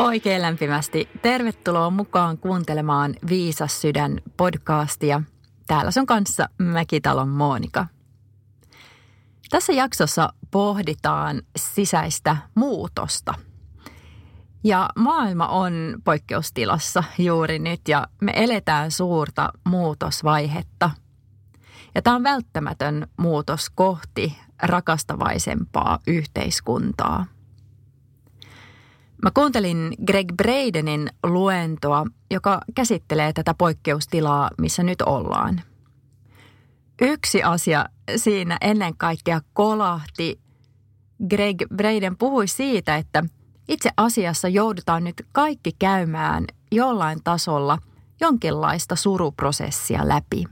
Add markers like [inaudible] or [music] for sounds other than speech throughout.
Oikein lämpimästi tervetuloa mukaan kuuntelemaan Viisas sydän podcastia. Täällä on kanssa Mäkitalon Monika. Tässä jaksossa pohditaan sisäistä muutosta. Ja maailma on poikkeustilassa juuri nyt ja me eletään suurta muutosvaihetta. Ja tämä on välttämätön muutos kohti rakastavaisempaa yhteiskuntaa – Mä kuuntelin Greg Bradenin luentoa, joka käsittelee tätä poikkeustilaa, missä nyt ollaan. Yksi asia siinä ennen kaikkea kolahti. Greg Braden puhui siitä, että itse asiassa joudutaan nyt kaikki käymään jollain tasolla jonkinlaista suruprosessia läpi.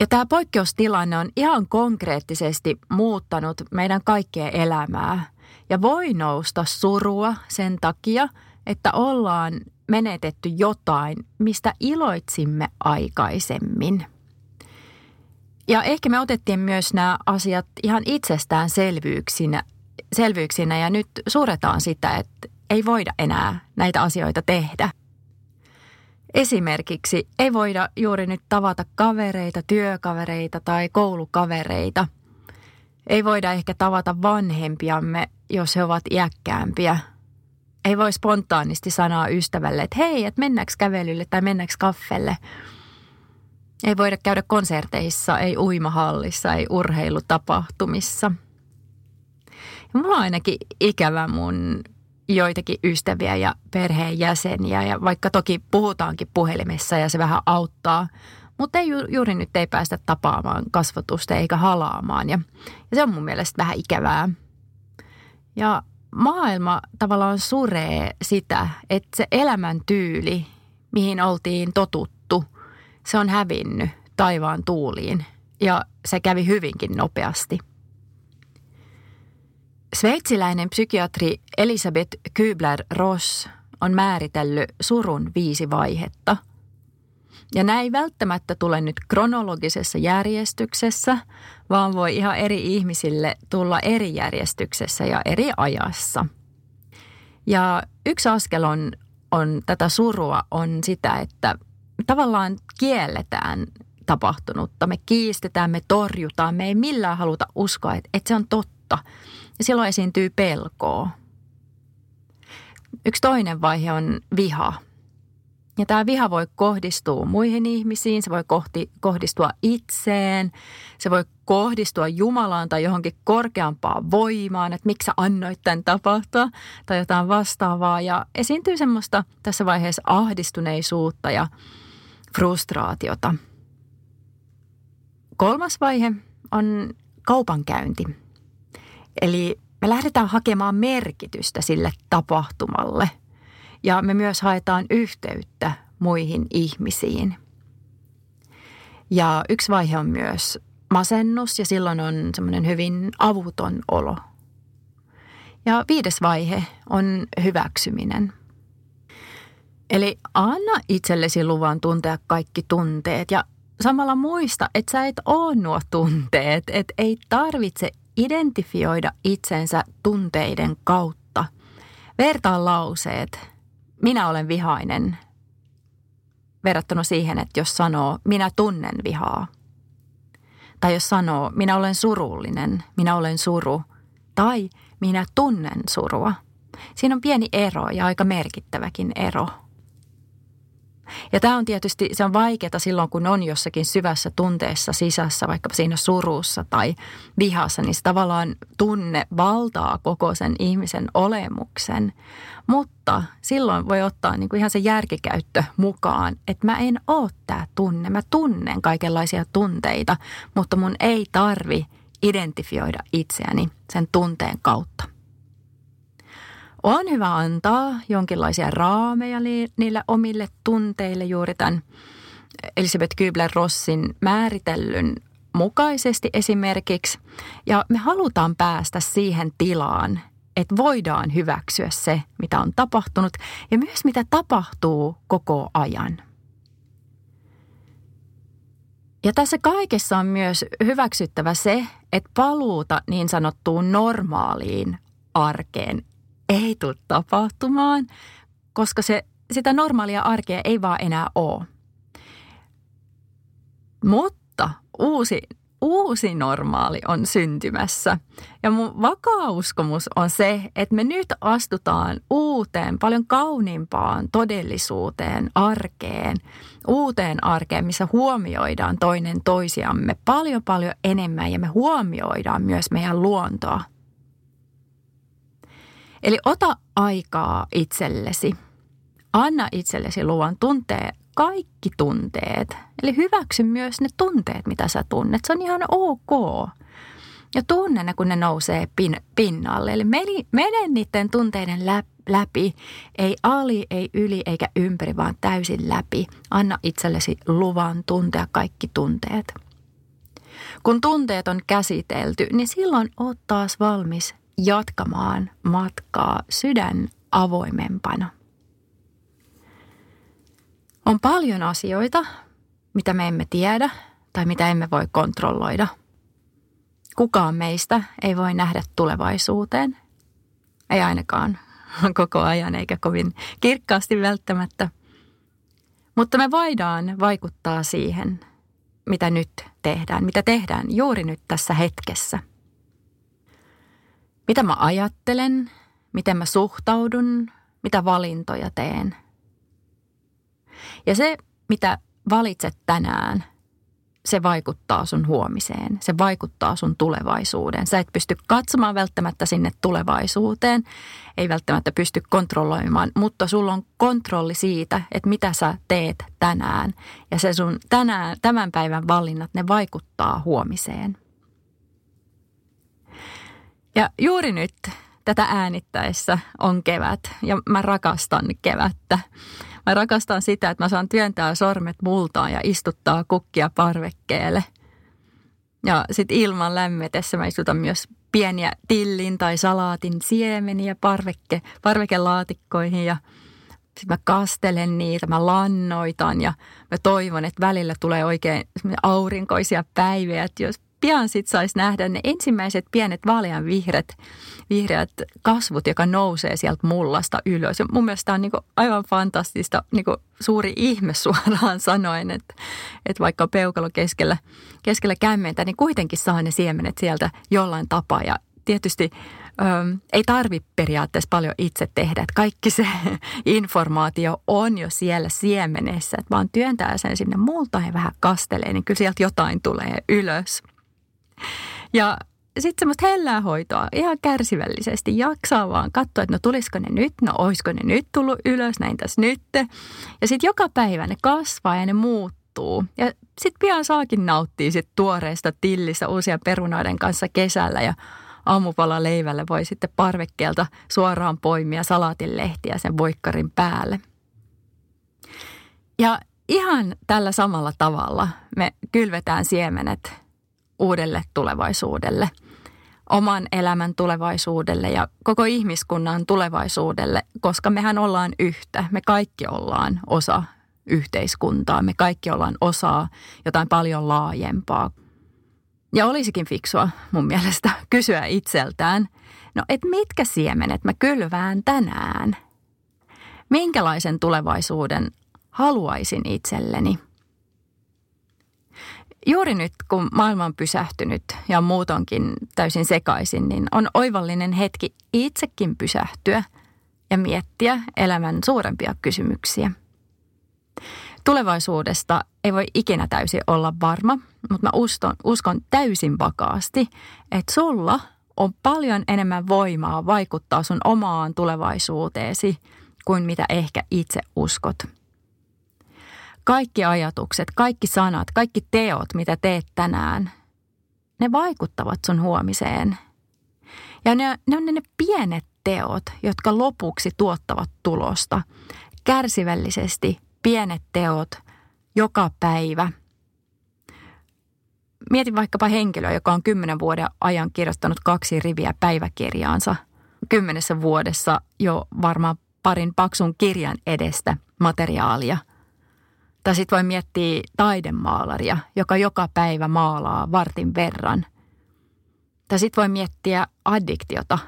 Ja tämä poikkeustilanne on ihan konkreettisesti muuttanut meidän kaikkien elämää – ja voi nousta surua sen takia, että ollaan menetetty jotain, mistä iloitsimme aikaisemmin. Ja ehkä me otettiin myös nämä asiat ihan itsestään selvyyksinä, ja nyt suretaan sitä, että ei voida enää näitä asioita tehdä. Esimerkiksi ei voida juuri nyt tavata kavereita, työkavereita tai koulukavereita – ei voida ehkä tavata vanhempiamme, jos he ovat iäkkäämpiä. Ei voi spontaanisti sanoa ystävälle, että hei, että mennäänkö kävelylle tai mennäänkö kaffelle. Ei voida käydä konserteissa, ei uimahallissa, ei urheilutapahtumissa. Ja mulla on ainakin ikävä mun joitakin ystäviä ja perheenjäseniä ja vaikka toki puhutaankin puhelimessa ja se vähän auttaa, mutta ei, juuri nyt ei päästä tapaamaan kasvatusta eikä halaamaan ja, ja se on mun mielestä vähän ikävää. Ja maailma tavallaan suree sitä, että se elämäntyyli, mihin oltiin totuttu, se on hävinnyt taivaan tuuliin ja se kävi hyvinkin nopeasti. Sveitsiläinen psykiatri Elisabeth Kübler-Ross on määritellyt surun viisi vaihetta – ja nämä ei välttämättä tule nyt kronologisessa järjestyksessä, vaan voi ihan eri ihmisille tulla eri järjestyksessä ja eri ajassa. Ja yksi askel on, on tätä surua on sitä, että tavallaan kielletään tapahtunutta. Me kiistetään, me torjutaan, me ei millään haluta uskoa, että, että se on totta. Ja silloin esiintyy pelkoa. Yksi toinen vaihe on viha – ja tämä viha voi kohdistua muihin ihmisiin, se voi kohti, kohdistua itseen, se voi kohdistua Jumalaan tai johonkin korkeampaan voimaan, että miksi sä annoit tämän tapahtua tai jotain vastaavaa. Ja esiintyy semmoista tässä vaiheessa ahdistuneisuutta ja frustraatiota. Kolmas vaihe on kaupankäynti. Eli me lähdetään hakemaan merkitystä sille tapahtumalle – ja me myös haetaan yhteyttä muihin ihmisiin. Ja yksi vaihe on myös masennus ja silloin on semmoinen hyvin avuton olo. Ja viides vaihe on hyväksyminen. Eli anna itsellesi luvan tuntea kaikki tunteet ja samalla muista, että sä et ole nuo tunteet, että ei tarvitse identifioida itsensä tunteiden kautta. Vertaa lauseet – minä olen vihainen verrattuna siihen, että jos sanoo minä tunnen vihaa. Tai jos sanoo minä olen surullinen, minä olen suru. Tai minä tunnen surua. Siinä on pieni ero ja aika merkittäväkin ero. Ja tämä on tietysti, se on vaikeaa silloin, kun on jossakin syvässä tunteessa sisässä, vaikka siinä surussa tai vihassa, niin se tavallaan tunne valtaa koko sen ihmisen olemuksen. Mutta silloin voi ottaa niin kuin ihan se järkikäyttö mukaan, että mä en ole tämä tunne. Mä tunnen kaikenlaisia tunteita, mutta mun ei tarvi identifioida itseäni sen tunteen kautta. On hyvä antaa jonkinlaisia raameja niille omille tunteille juuri tämän Elisabeth Kübler-Rossin määritellyn mukaisesti esimerkiksi. Ja me halutaan päästä siihen tilaan, että voidaan hyväksyä se, mitä on tapahtunut ja myös mitä tapahtuu koko ajan. Ja tässä kaikessa on myös hyväksyttävä se, että paluuta niin sanottuun normaaliin arkeen ei tule tapahtumaan, koska se, sitä normaalia arkea ei vaan enää ole. Mutta uusi, uusi normaali on syntymässä. Ja mun vakaa uskomus on se, että me nyt astutaan uuteen, paljon kauniimpaan todellisuuteen, arkeen, uuteen arkeen, missä huomioidaan toinen toisiamme paljon paljon enemmän ja me huomioidaan myös meidän luontoa. Eli ota aikaa itsellesi. Anna itsellesi luvan tuntea kaikki tunteet. Eli hyväksy myös ne tunteet, mitä sä tunnet. Se on ihan ok. Ja tunne ne, kun ne nousee pin, pinnalle. Eli mene niiden tunteiden läpi. Ei ali, ei yli eikä ympäri, vaan täysin läpi. Anna itsellesi luvan tuntea kaikki tunteet. Kun tunteet on käsitelty, niin silloin oot taas valmis jatkamaan matkaa sydän avoimempana. On paljon asioita, mitä me emme tiedä tai mitä emme voi kontrolloida. Kukaan meistä ei voi nähdä tulevaisuuteen. Ei ainakaan [laughs] koko ajan eikä kovin kirkkaasti välttämättä. Mutta me voidaan vaikuttaa siihen, mitä nyt tehdään, mitä tehdään juuri nyt tässä hetkessä. Mitä mä ajattelen, miten mä suhtaudun, mitä valintoja teen – ja se, mitä valitset tänään, se vaikuttaa sun huomiseen. Se vaikuttaa sun tulevaisuuteen. Sä et pysty katsomaan välttämättä sinne tulevaisuuteen, ei välttämättä pysty kontrolloimaan, mutta sulla on kontrolli siitä, että mitä sä teet tänään. Ja se sun tänään, tämän päivän valinnat, ne vaikuttaa huomiseen. Ja juuri nyt tätä äänittäessä on kevät ja mä rakastan kevättä. Mä rakastan sitä, että mä saan työntää sormet multaan ja istuttaa kukkia parvekkeelle. Ja sitten ilman lämmetessä mä istutan myös pieniä tillin tai salaatin siemeniä parvekke, parvekelaatikkoihin ja sitten mä kastelen niitä, mä lannoitan ja mä toivon, että välillä tulee oikein aurinkoisia päiviä, että jos pian sitten saisi nähdä ne ensimmäiset pienet vaalean vihreät, vihreät kasvut, joka nousee sieltä mullasta ylös. Ja mun mielestä on niinku aivan fantastista, niinku suuri ihme suoraan sanoen, että, että vaikka peukalo keskellä, keskellä kämmentä, niin kuitenkin saa ne siemenet sieltä jollain tapaa. Ja tietysti ö, ei tarvi periaatteessa paljon itse tehdä, että kaikki se [laughs] informaatio on jo siellä siemenessä, että vaan työntää sen sinne multaan ja vähän kastelee, niin kyllä sieltä jotain tulee ylös. Ja sitten semmoista hellää hoitoa ihan kärsivällisesti jaksaa vaan katsoa, että no tulisiko ne nyt, no olisiko ne nyt tullut ylös, näin tässä nyt. Ja sitten joka päivä ne kasvaa ja ne muuttuu. Ja sitten pian saakin nauttia sit tuoreesta tillistä uusia perunoiden kanssa kesällä ja aamupala leivälle voi sitten parvekkeelta suoraan poimia salaatinlehtiä sen voikkarin päälle. Ja ihan tällä samalla tavalla me kylvetään siemenet uudelle tulevaisuudelle, oman elämän tulevaisuudelle ja koko ihmiskunnan tulevaisuudelle, koska mehän ollaan yhtä. Me kaikki ollaan osa yhteiskuntaa, me kaikki ollaan osa jotain paljon laajempaa. Ja olisikin fiksua mun mielestä [laughs] kysyä itseltään, no et mitkä siemenet mä kylvään tänään? Minkälaisen tulevaisuuden haluaisin itselleni? Juuri nyt, kun maailma on pysähtynyt ja muutonkin täysin sekaisin, niin on oivallinen hetki itsekin pysähtyä ja miettiä elämän suurempia kysymyksiä. Tulevaisuudesta ei voi ikinä täysin olla varma, mutta mä uskon, uskon täysin vakaasti, että sulla on paljon enemmän voimaa vaikuttaa sun omaan tulevaisuuteesi kuin mitä ehkä itse uskot – kaikki ajatukset, kaikki sanat, kaikki teot, mitä teet tänään, ne vaikuttavat sun huomiseen. Ja ne, ne on ne pienet teot, jotka lopuksi tuottavat tulosta. Kärsivällisesti pienet teot, joka päivä. Mietin vaikkapa henkilöä, joka on kymmenen vuoden ajan kirjoittanut kaksi riviä päiväkirjaansa. Kymmenessä vuodessa jo varmaan parin paksun kirjan edestä materiaalia. Tai sitten voi miettiä taidemaalaria, joka joka päivä maalaa vartin verran. Tai sitten voi miettiä addiktiota,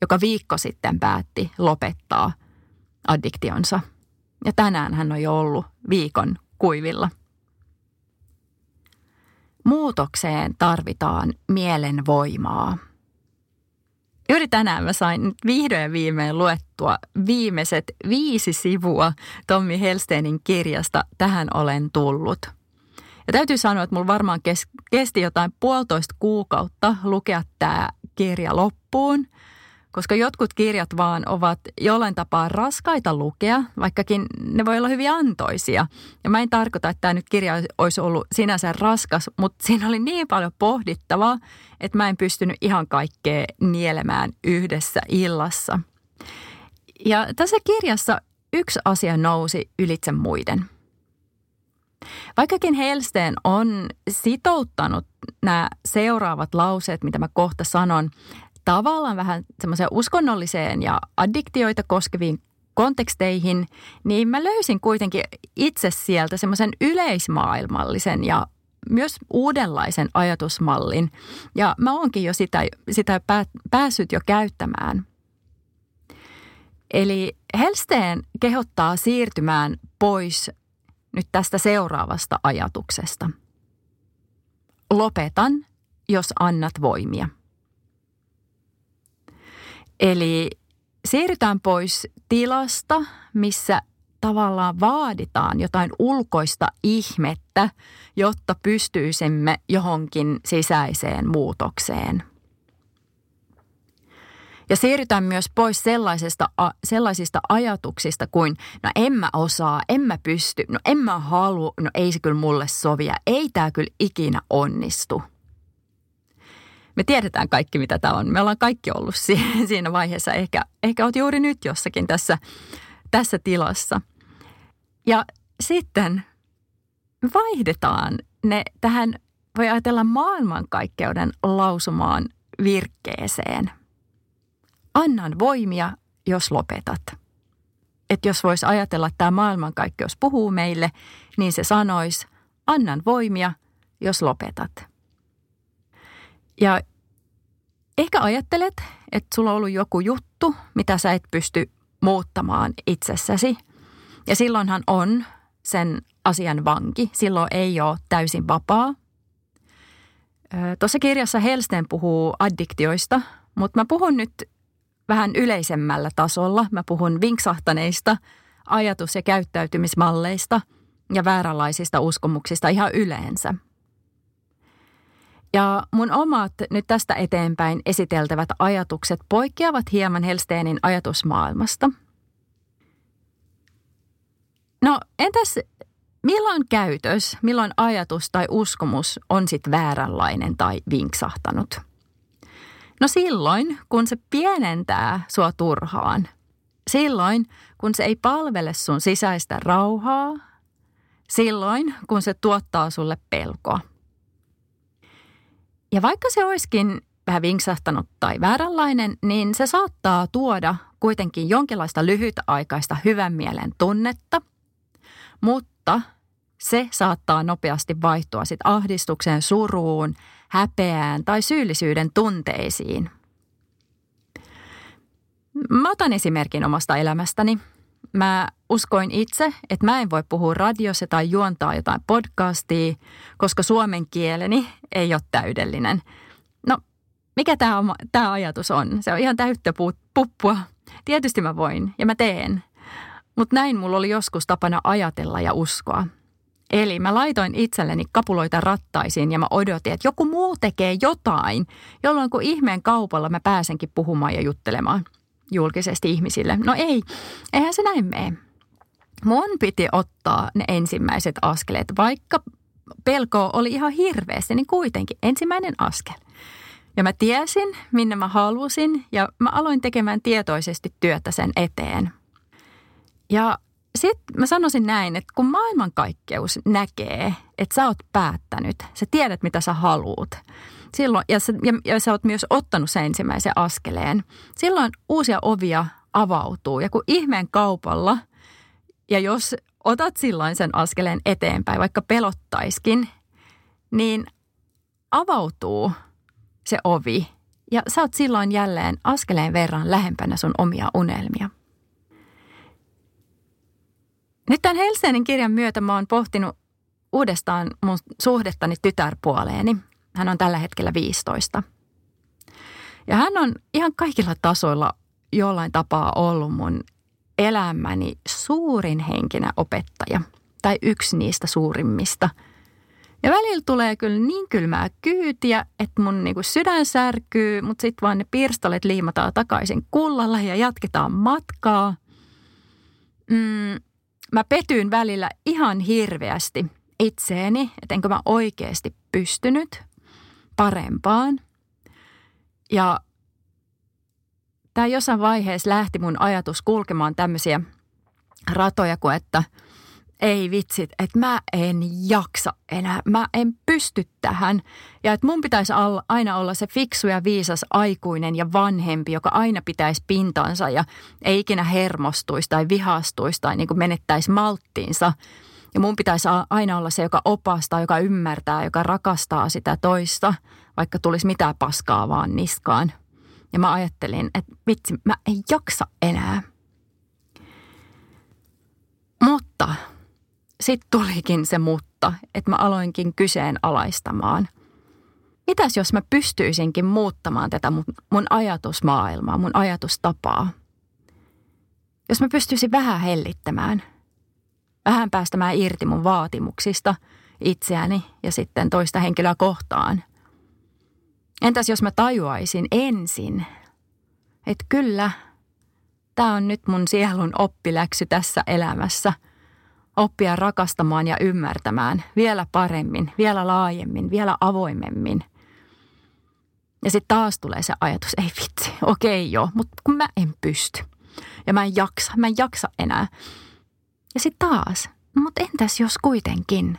joka viikko sitten päätti lopettaa addiktionsa. Ja tänään hän on jo ollut viikon kuivilla. Muutokseen tarvitaan mielen voimaa. Juuri tänään mä sain nyt vihdoin viimein luettua viimeiset viisi sivua Tommi Helsteinin kirjasta Tähän olen tullut. Ja täytyy sanoa, että mulla varmaan kesti jotain puolitoista kuukautta lukea tämä kirja loppuun – koska jotkut kirjat vaan ovat jollain tapaa raskaita lukea, vaikkakin ne voi olla hyvin antoisia. Ja mä en tarkoita, että tämä nyt kirja olisi ollut sinänsä raskas, mutta siinä oli niin paljon pohdittavaa, että mä en pystynyt ihan kaikkea nielemään yhdessä illassa. Ja tässä kirjassa yksi asia nousi ylitse muiden. Vaikkakin Helsteen on sitouttanut nämä seuraavat lauseet, mitä mä kohta sanon, tavallaan vähän semmoiseen uskonnolliseen ja addiktioita koskeviin konteksteihin, niin mä löysin kuitenkin itse sieltä semmoisen yleismaailmallisen ja myös uudenlaisen ajatusmallin. Ja mä oonkin jo sitä, sitä päässyt jo käyttämään. Eli Helsteen kehottaa siirtymään pois nyt tästä seuraavasta ajatuksesta. Lopetan, jos annat voimia. Eli siirrytään pois tilasta, missä tavallaan vaaditaan jotain ulkoista ihmettä, jotta pystyisimme johonkin sisäiseen muutokseen. Ja siirrytään myös pois sellaisista, sellaisista ajatuksista kuin, no en mä osaa, en mä pysty, no en mä halua, no ei se kyllä mulle sovia, ei tämä kyllä ikinä onnistu – me tiedetään kaikki, mitä tämä on. Me ollaan kaikki ollut [laughs] siinä vaiheessa. Ehkä, ehkä olet juuri nyt jossakin tässä, tässä tilassa. Ja sitten vaihdetaan ne tähän, voi ajatella maailmankaikkeuden lausumaan virkkeeseen. Annan voimia, jos lopetat. Että jos voisi ajatella, että tämä maailmankaikkeus puhuu meille, niin se sanoisi, annan voimia, jos lopetat. Ja ehkä ajattelet, että sulla on ollut joku juttu, mitä sä et pysty muuttamaan itsessäsi. Ja silloinhan on sen asian vanki. Silloin ei ole täysin vapaa. Tuossa kirjassa Helsten puhuu addiktioista, mutta mä puhun nyt vähän yleisemmällä tasolla. Mä puhun vinksahtaneista ajatus- ja käyttäytymismalleista ja vääränlaisista uskomuksista ihan yleensä – ja mun omat nyt tästä eteenpäin esiteltävät ajatukset poikkeavat hieman Helsteenin ajatusmaailmasta. No entäs milloin käytös, milloin ajatus tai uskomus on sitten vääränlainen tai vinksahtanut? No silloin, kun se pienentää sua turhaan. Silloin, kun se ei palvele sun sisäistä rauhaa. Silloin, kun se tuottaa sulle pelkoa. Ja vaikka se olisikin vähän vinksahtanut tai vääränlainen, niin se saattaa tuoda kuitenkin jonkinlaista lyhytaikaista hyvän mielen tunnetta, mutta se saattaa nopeasti vaihtua sit ahdistukseen, suruun, häpeään tai syyllisyyden tunteisiin. Mä otan esimerkin omasta elämästäni. Mä uskoin itse, että mä en voi puhua radiossa tai juontaa jotain podcastia, koska suomen kieleni ei ole täydellinen. No, mikä tämä ajatus on? Se on ihan täyttä puppua. Tietysti mä voin ja mä teen. Mutta näin mulla oli joskus tapana ajatella ja uskoa. Eli mä laitoin itselleni kapuloita rattaisiin ja mä odotin, että joku muu tekee jotain, jolloin kun ihmeen kaupalla mä pääsenkin puhumaan ja juttelemaan – julkisesti ihmisille. No ei, eihän se näin mene. Mun piti ottaa ne ensimmäiset askeleet, vaikka pelko oli ihan hirveästi, niin kuitenkin ensimmäinen askel. Ja mä tiesin, minne mä halusin ja mä aloin tekemään tietoisesti työtä sen eteen. Ja sitten mä sanoisin näin, että kun maailmankaikkeus näkee, että sä oot päättänyt, sä tiedät mitä sä haluut, silloin, ja, sä, ja, ja sä oot myös ottanut sen ensimmäisen askeleen, silloin uusia ovia avautuu. Ja kun ihmeen kaupalla, ja jos otat silloin sen askeleen eteenpäin, vaikka pelottaiskin, niin avautuu se ovi. Ja sä oot silloin jälleen askeleen verran lähempänä sun omia unelmia. Nyt tämän Helsingin kirjan myötä mä oon pohtinut uudestaan mun suhdettani tytärpuoleeni. Hän on tällä hetkellä 15. Ja hän on ihan kaikilla tasoilla jollain tapaa ollut mun elämäni suurin henkinen opettaja. Tai yksi niistä suurimmista. Ja välillä tulee kyllä niin kylmää kyytiä, että mun niinku sydän särkyy, mutta sitten vaan ne pirstolet liimataan takaisin kullalla ja jatketaan matkaa. Mm, mä petyin välillä ihan hirveästi itseeni, että enkö mä oikeasti pystynyt parempaan. Ja tämä jossain vaiheessa lähti mun ajatus kulkemaan tämmöisiä ratoja kuin, että ei vitsit, että mä en jaksa enää, mä en pysty tähän. Ja että mun pitäisi aina olla se fiksu ja viisas aikuinen ja vanhempi, joka aina pitäisi pintansa ja ei ikinä hermostuisi tai vihastuisi tai niin kuin menettäisi malttiinsa. Ja mun pitäisi aina olla se, joka opastaa, joka ymmärtää, joka rakastaa sitä toista, vaikka tulisi mitään paskaa vaan niskaan. Ja mä ajattelin, että vitsi, mä en jaksa enää. Mutta sitten tulikin se mutta, että mä aloinkin kyseenalaistamaan. Mitäs jos mä pystyisinkin muuttamaan tätä mun, mun ajatusmaailmaa, mun ajatustapaa? Jos mä pystyisin vähän hellittämään, vähän päästämään irti mun vaatimuksista itseäni ja sitten toista henkilöä kohtaan. Entäs jos mä tajuaisin ensin, että kyllä, tämä on nyt mun sielun oppiläksy tässä elämässä – oppia rakastamaan ja ymmärtämään vielä paremmin, vielä laajemmin, vielä avoimemmin. Ja sitten taas tulee se ajatus, ei vitsi, okei joo, mutta kun mä en pysty. Ja mä en jaksa, mä en jaksa enää. Ja sitten taas, mutta entäs jos kuitenkin?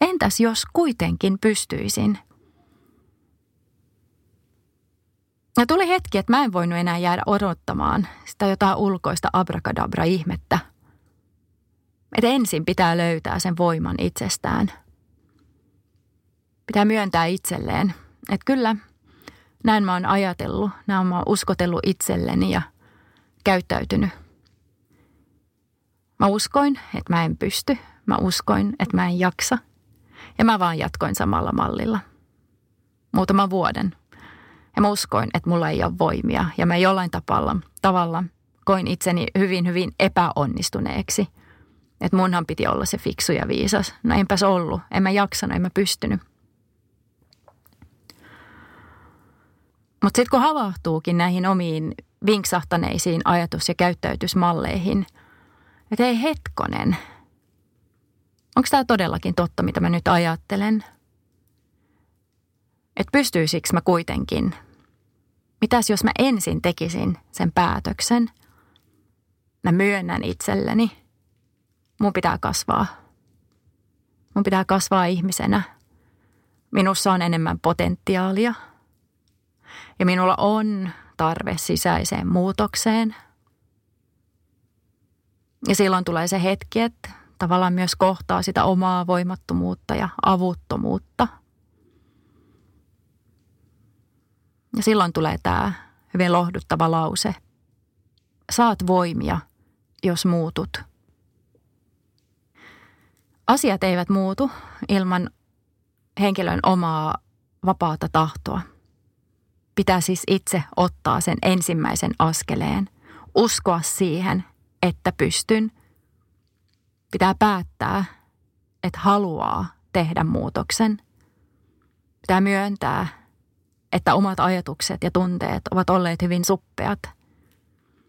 Entäs jos kuitenkin pystyisin? Ja tuli hetki, että mä en voinut enää jäädä odottamaan sitä jotain ulkoista abrakadabra-ihmettä – että ensin pitää löytää sen voiman itsestään. Pitää myöntää itselleen, että kyllä näin mä oon ajatellut, näin mä oon uskotellut itselleni ja käyttäytynyt. Mä uskoin, että mä en pysty. Mä uskoin, että mä en jaksa. Ja mä vaan jatkoin samalla mallilla. Muutaman vuoden. Ja mä uskoin, että mulla ei ole voimia. Ja mä jollain tavalla, tavalla koin itseni hyvin, hyvin epäonnistuneeksi – että munhan piti olla se fiksu ja viisas. No enpäs ollut. En mä jaksanut, en mä pystynyt. Mutta sitten kun havahtuukin näihin omiin vinksahtaneisiin ajatus- ja käyttäytysmalleihin, että ei hetkonen, onko tämä todellakin totta, mitä mä nyt ajattelen? Että pystyisikö mä kuitenkin? Mitäs jos mä ensin tekisin sen päätöksen? Mä myönnän itselleni – mun pitää kasvaa. Mun pitää kasvaa ihmisenä. Minussa on enemmän potentiaalia. Ja minulla on tarve sisäiseen muutokseen. Ja silloin tulee se hetki, että tavallaan myös kohtaa sitä omaa voimattomuutta ja avuttomuutta. Ja silloin tulee tämä hyvin lohduttava lause. Saat voimia, jos muutut – Asiat eivät muutu ilman henkilön omaa vapaata tahtoa. Pitää siis itse ottaa sen ensimmäisen askeleen, uskoa siihen, että pystyn. Pitää päättää, että haluaa tehdä muutoksen. Pitää myöntää, että omat ajatukset ja tunteet ovat olleet hyvin suppeat.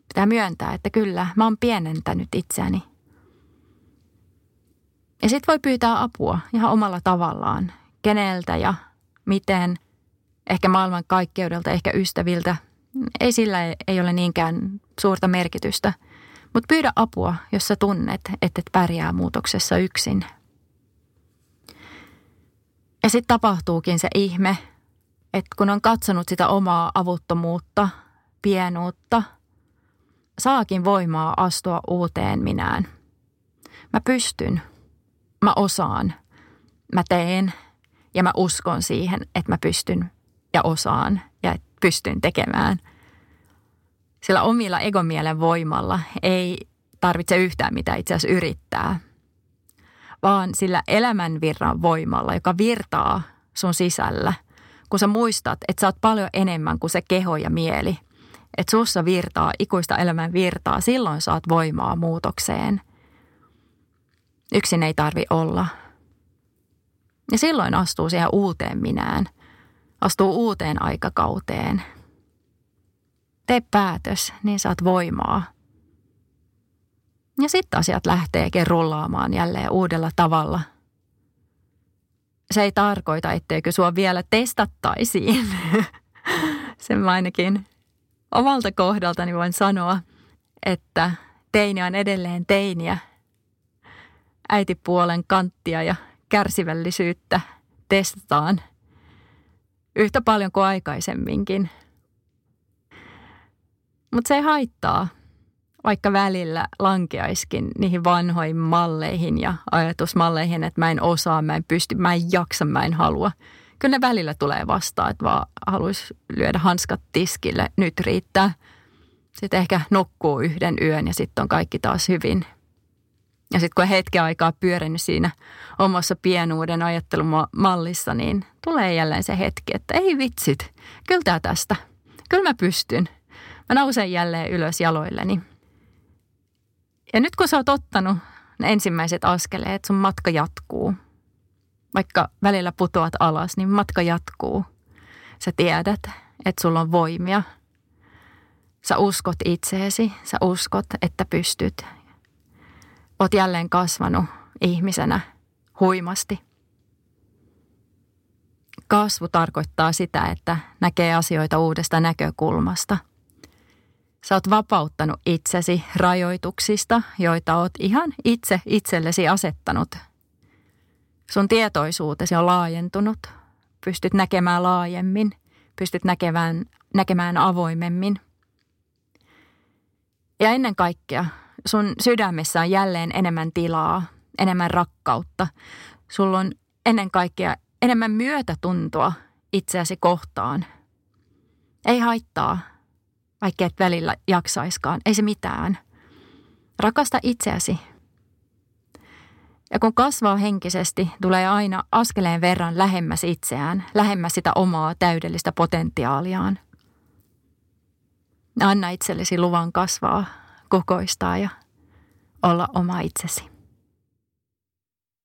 Pitää myöntää, että kyllä, mä oon pienentänyt itseäni ja sitten voi pyytää apua ihan omalla tavallaan. Keneltä ja miten. Ehkä maailman kaikkeudelta, ehkä ystäviltä. Ei sillä ei ole niinkään suurta merkitystä. Mutta pyydä apua, jos sä tunnet, että et pärjää muutoksessa yksin. Ja sitten tapahtuukin se ihme, että kun on katsonut sitä omaa avuttomuutta, pienuutta, saakin voimaa astua uuteen minään. Mä pystyn, mä osaan, mä teen ja mä uskon siihen, että mä pystyn ja osaan ja pystyn tekemään. Sillä omilla egomielen voimalla ei tarvitse yhtään mitä itse asiassa yrittää, vaan sillä elämänvirran voimalla, joka virtaa sun sisällä, kun sä muistat, että sä oot paljon enemmän kuin se keho ja mieli. Että sussa virtaa, ikuista elämän virtaa, silloin saat voimaa muutokseen. Yksin ei tarvi olla. Ja silloin astuu siihen uuteen minään, astuu uuteen aikakauteen. Tee päätös, niin saat voimaa. Ja sitten asiat lähteekin rullaamaan jälleen uudella tavalla. Se ei tarkoita, etteikö sua vielä testattaisiin. [laughs] Sen ainakin omalta kohdaltani voin sanoa, että teini on edelleen teiniä. Äitipuolen kanttia ja kärsivällisyyttä testataan yhtä paljon kuin aikaisemminkin. Mutta se ei haittaa, vaikka välillä lankeaiskin niihin vanhoihin malleihin ja ajatusmalleihin, että mä en osaa, mä en pysty, mä en jaksa, mä en halua. Kyllä ne välillä tulee vastaan, että vaan haluaisi lyödä hanskat tiskille, nyt riittää. Sitten ehkä nukkuu yhden yön ja sitten on kaikki taas hyvin – ja sitten kun hetken aikaa pyörinyt siinä omassa pienuuden ajattelumallissa, niin tulee jälleen se hetki, että ei vitsit, kyllä tämä tästä. Kyllä mä pystyn. Mä nousen jälleen ylös jaloilleni. Ja nyt kun sä oot ottanut ne ensimmäiset askeleet, sun matka jatkuu. Vaikka välillä putoat alas, niin matka jatkuu. Sä tiedät, että sulla on voimia. Sä uskot itseesi, sä uskot, että pystyt oot jälleen kasvanut ihmisenä huimasti. Kasvu tarkoittaa sitä, että näkee asioita uudesta näkökulmasta. Sä oot vapauttanut itsesi rajoituksista, joita oot ihan itse itsellesi asettanut. Sun tietoisuutesi on laajentunut. Pystyt näkemään laajemmin, pystyt näkemään, näkemään avoimemmin. Ja ennen kaikkea sun sydämessä on jälleen enemmän tilaa, enemmän rakkautta. Sulla on ennen kaikkea enemmän myötätuntoa itseäsi kohtaan. Ei haittaa, vaikka et välillä jaksaiskaan. Ei se mitään. Rakasta itseäsi. Ja kun kasvaa henkisesti, tulee aina askeleen verran lähemmäs itseään, lähemmäs sitä omaa täydellistä potentiaaliaan. Anna itsellesi luvan kasvaa kukoistaa ja olla oma itsesi.